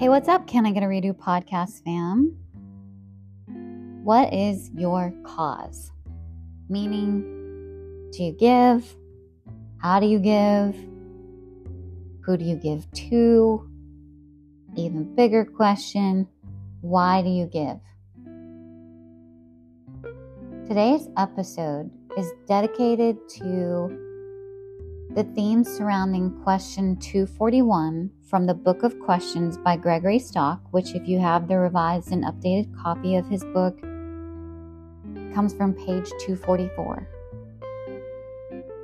Hey, what's up? Can I get a redo podcast, fam? What is your cause? Meaning, do you give? How do you give? Who do you give to? Even bigger question why do you give? Today's episode is dedicated to the themes surrounding question 241 from the Book of Questions by Gregory Stock, which, if you have the revised and updated copy of his book, comes from page 244.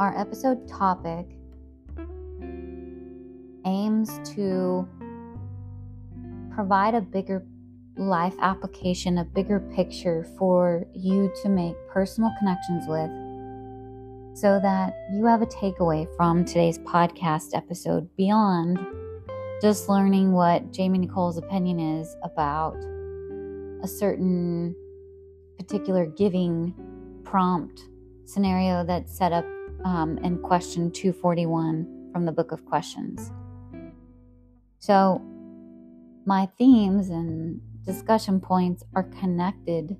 Our episode topic aims to provide a bigger life application, a bigger picture for you to make personal connections with so that you have a takeaway from today's podcast episode beyond just learning what Jamie Nicole's opinion is about a certain particular giving prompt scenario that's set up um, in question 241 from the Book of Questions. So, my themes and discussion points are connected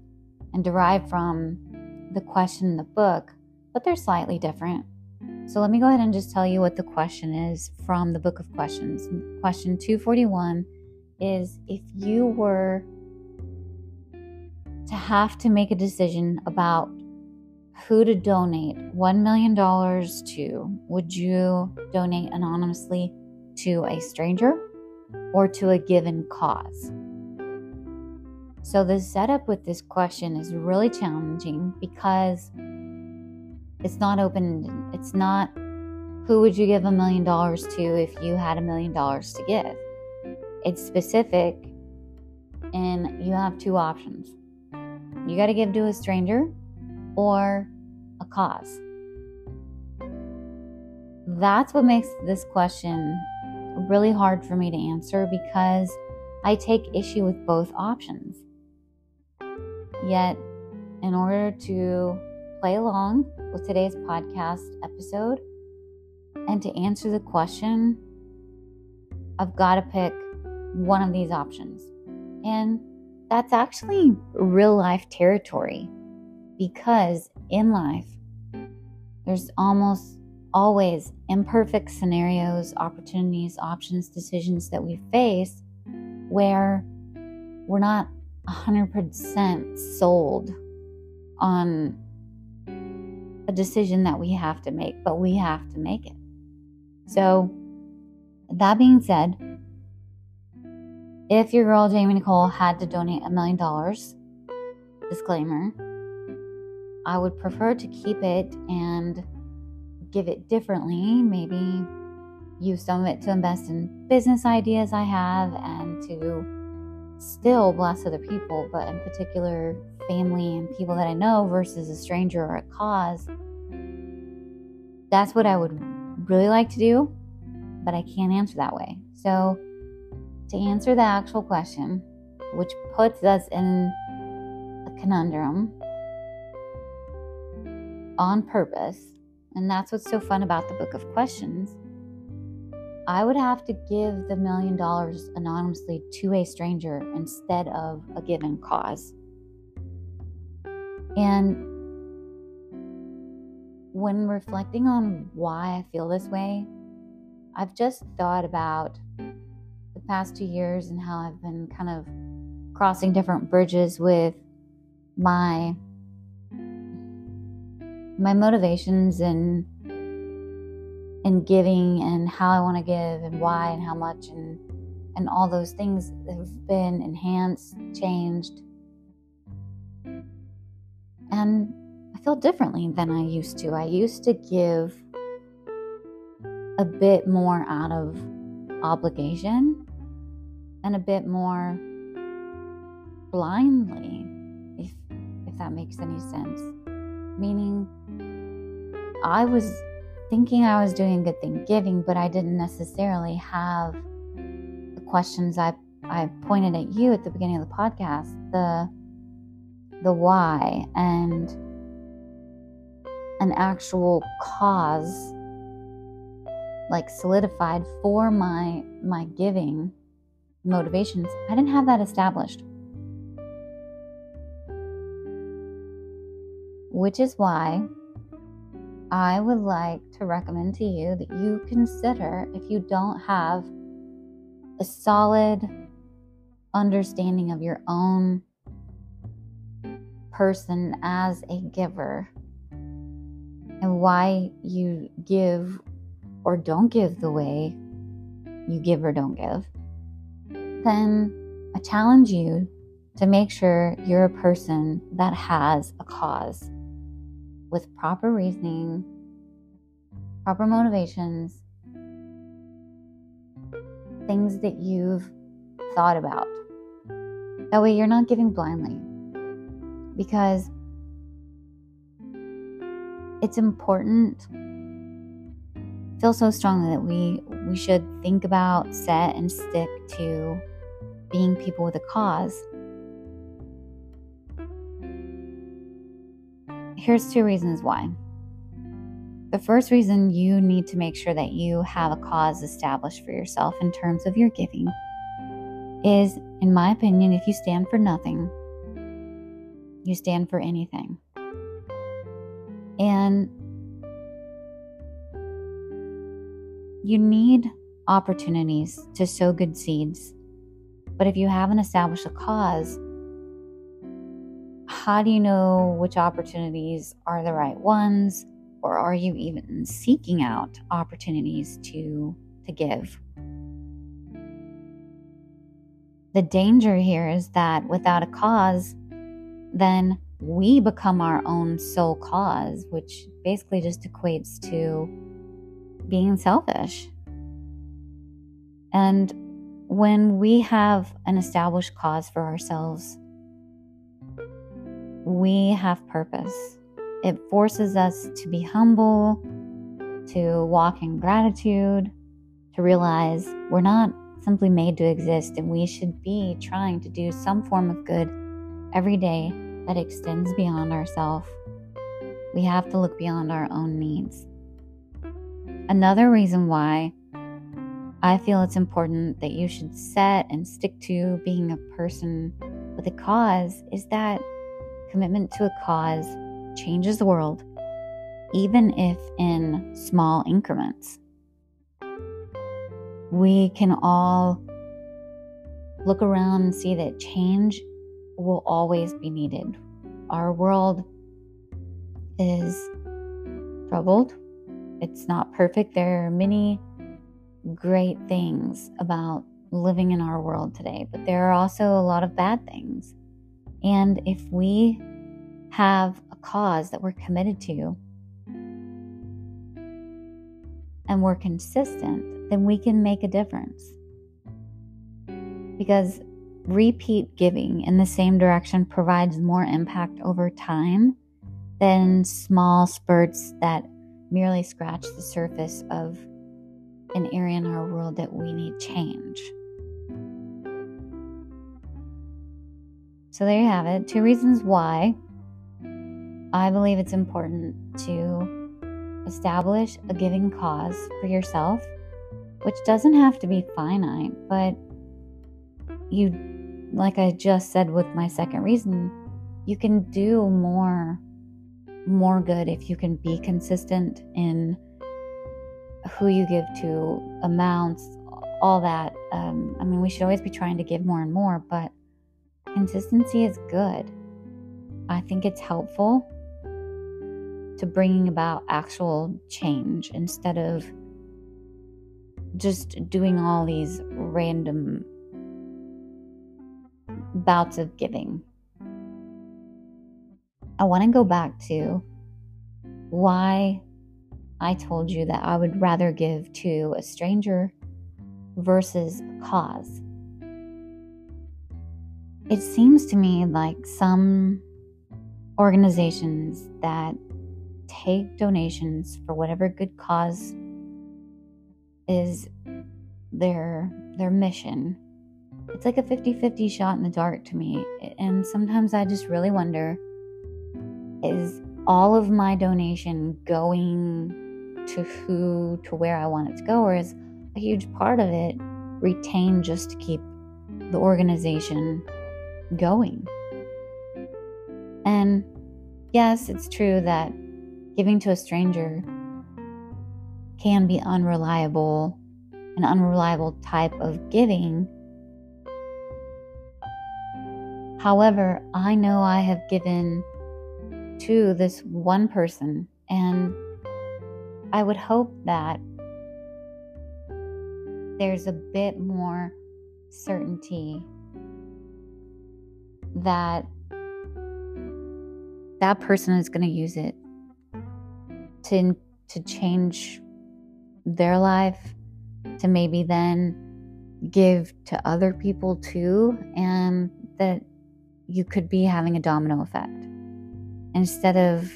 and derived from the question in the book, but they're slightly different. So let me go ahead and just tell you what the question is from the Book of Questions. Question 241 is if you were to have to make a decision about who to donate $1 million to, would you donate anonymously to a stranger or to a given cause? So, the setup with this question is really challenging because it's not open, it's not who would you give a million dollars to if you had a million dollars to give. It's specific, and you have two options. You got to give to a stranger or a cause. That's what makes this question really hard for me to answer because I take issue with both options. Yet, in order to play along with today's podcast episode and to answer the question, I've got to pick one of these options. And that's actually real life territory because in life, there's almost always imperfect scenarios, opportunities, options, decisions that we face where we're not 100% sold on a decision that we have to make, but we have to make it. So, that being said, if your girl Jamie Nicole had to donate a million dollars, disclaimer, I would prefer to keep it and give it differently. Maybe use some of it to invest in business ideas I have and to still bless other people, but in particular, family and people that I know versus a stranger or a cause. That's what I would really like to do, but I can't answer that way. So, to answer the actual question, which puts us in a conundrum on purpose, and that's what's so fun about the Book of Questions I would have to give the million dollars anonymously to a stranger instead of a given cause. And when reflecting on why I feel this way, I've just thought about the past two years and how I've been kind of crossing different bridges with my my motivations and and giving and how I want to give and why and how much and and all those things have been enhanced, changed. And I feel differently than I used to. I used to give a bit more out of obligation and a bit more blindly, if if that makes any sense. Meaning I was thinking I was doing a good thing giving, but I didn't necessarily have the questions I I pointed at you at the beginning of the podcast, the the why and an actual cause like solidified for my my giving motivations, I didn't have that established. Which is why I would like to recommend to you that you consider if you don't have a solid understanding of your own person as a giver and why you give or don't give the way you give or don't give, then I challenge you to make sure you're a person that has a cause with proper reasoning, proper motivations, things that you've thought about. That way, you're not giving blindly. Because it's important feel so strongly that we we should think about set and stick to being people with a cause here's two reasons why the first reason you need to make sure that you have a cause established for yourself in terms of your giving is in my opinion if you stand for nothing you stand for anything and you need opportunities to sow good seeds. But if you haven't established a cause, how do you know which opportunities are the right ones? Or are you even seeking out opportunities to, to give? The danger here is that without a cause, then we become our own sole cause, which basically just equates to being selfish. And when we have an established cause for ourselves, we have purpose. It forces us to be humble, to walk in gratitude, to realize we're not simply made to exist and we should be trying to do some form of good every day that extends beyond ourselves. We have to look beyond our own needs. Another reason why I feel it's important that you should set and stick to being a person with a cause is that commitment to a cause changes the world, even if in small increments. We can all look around and see that change will always be needed. Our world is troubled it's not perfect. There are many great things about living in our world today, but there are also a lot of bad things. And if we have a cause that we're committed to and we're consistent, then we can make a difference. Because repeat giving in the same direction provides more impact over time than small spurts that merely scratch the surface of an area in our world that we need change. So there you have it. Two reasons why I believe it's important to establish a giving cause for yourself, which doesn't have to be finite, but you, like I just said with my second reason, you can do more more good if you can be consistent in who you give to, amounts, all that. Um, I mean, we should always be trying to give more and more, but consistency is good. I think it's helpful to bringing about actual change instead of just doing all these random bouts of giving. I want to go back to why I told you that I would rather give to a stranger versus a cause. It seems to me like some organizations that take donations for whatever good cause is their their mission. It's like a 50-50 shot in the dark to me. And sometimes I just really wonder is all of my donation going to who to where I want it to go or is a huge part of it retained just to keep the organization going. And yes, it's true that giving to a stranger can be unreliable, an unreliable type of giving. However, I know I have given to this one person, and I would hope that there's a bit more certainty that that person is going to use it to to change their life to maybe then give to other people too and that you could be having a domino effect instead of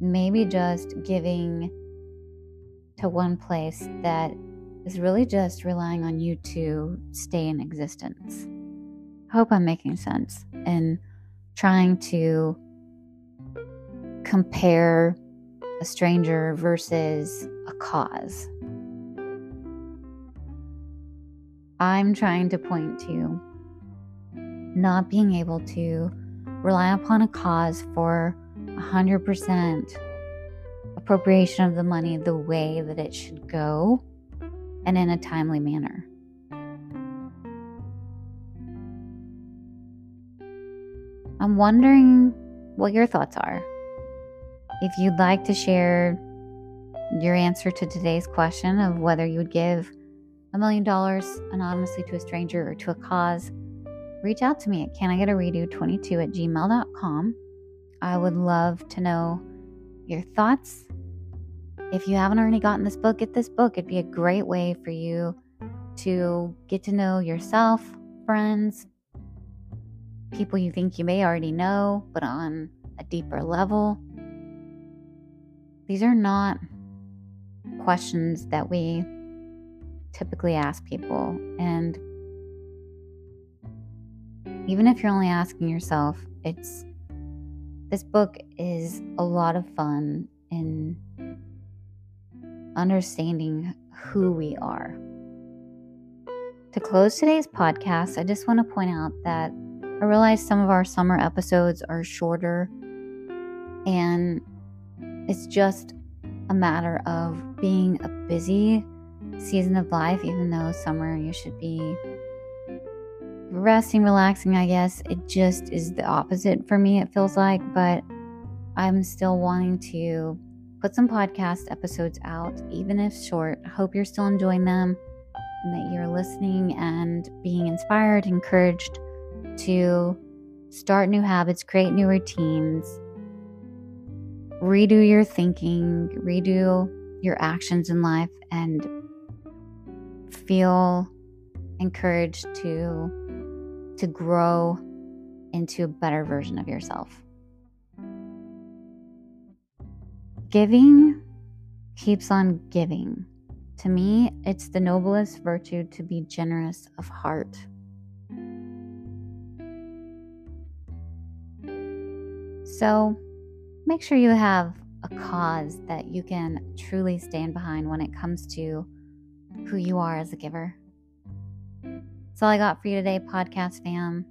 maybe just giving to one place that is really just relying on you to stay in existence. Hope I'm making sense in trying to compare a stranger versus a cause. I'm trying to point to not being able to rely upon a cause for 100% appropriation of the money the way that it should go and in a timely manner. I'm wondering what your thoughts are. If you'd like to share your answer to today's question of whether you would give a million dollars anonymously to a stranger or to a cause, reach out to me at can I get a redo 22 at gmail.com. I would love to know your thoughts. If you haven't already gotten this book, get this book. It'd be a great way for you to get to know yourself, friends, people you think you may already know, but on a deeper level. These are not questions that we typically ask people. And even if you're only asking yourself, it's this book is a lot of fun in understanding who we are. To close today's podcast, I just want to point out that I realize some of our summer episodes are shorter, and it's just a matter of being a busy season of life, even though summer you should be resting, relaxing, I guess. It just is the opposite for me, it feels like, but I'm still wanting to put some podcast episodes out, even if short. Hope you're still enjoying them and that you're listening and being inspired, encouraged to start new habits, create new routines, redo your thinking, redo your actions in life, and feel encouraged to to grow into a better version of yourself. Giving keeps on giving. To me, it's the noblest virtue to be generous of heart. So make sure you have a cause that you can truly stand behind when it comes to who you are as a giver. That's all I got for you today, podcast fam.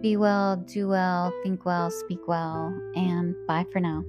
Be well, do well, think well, speak well, and bye for now.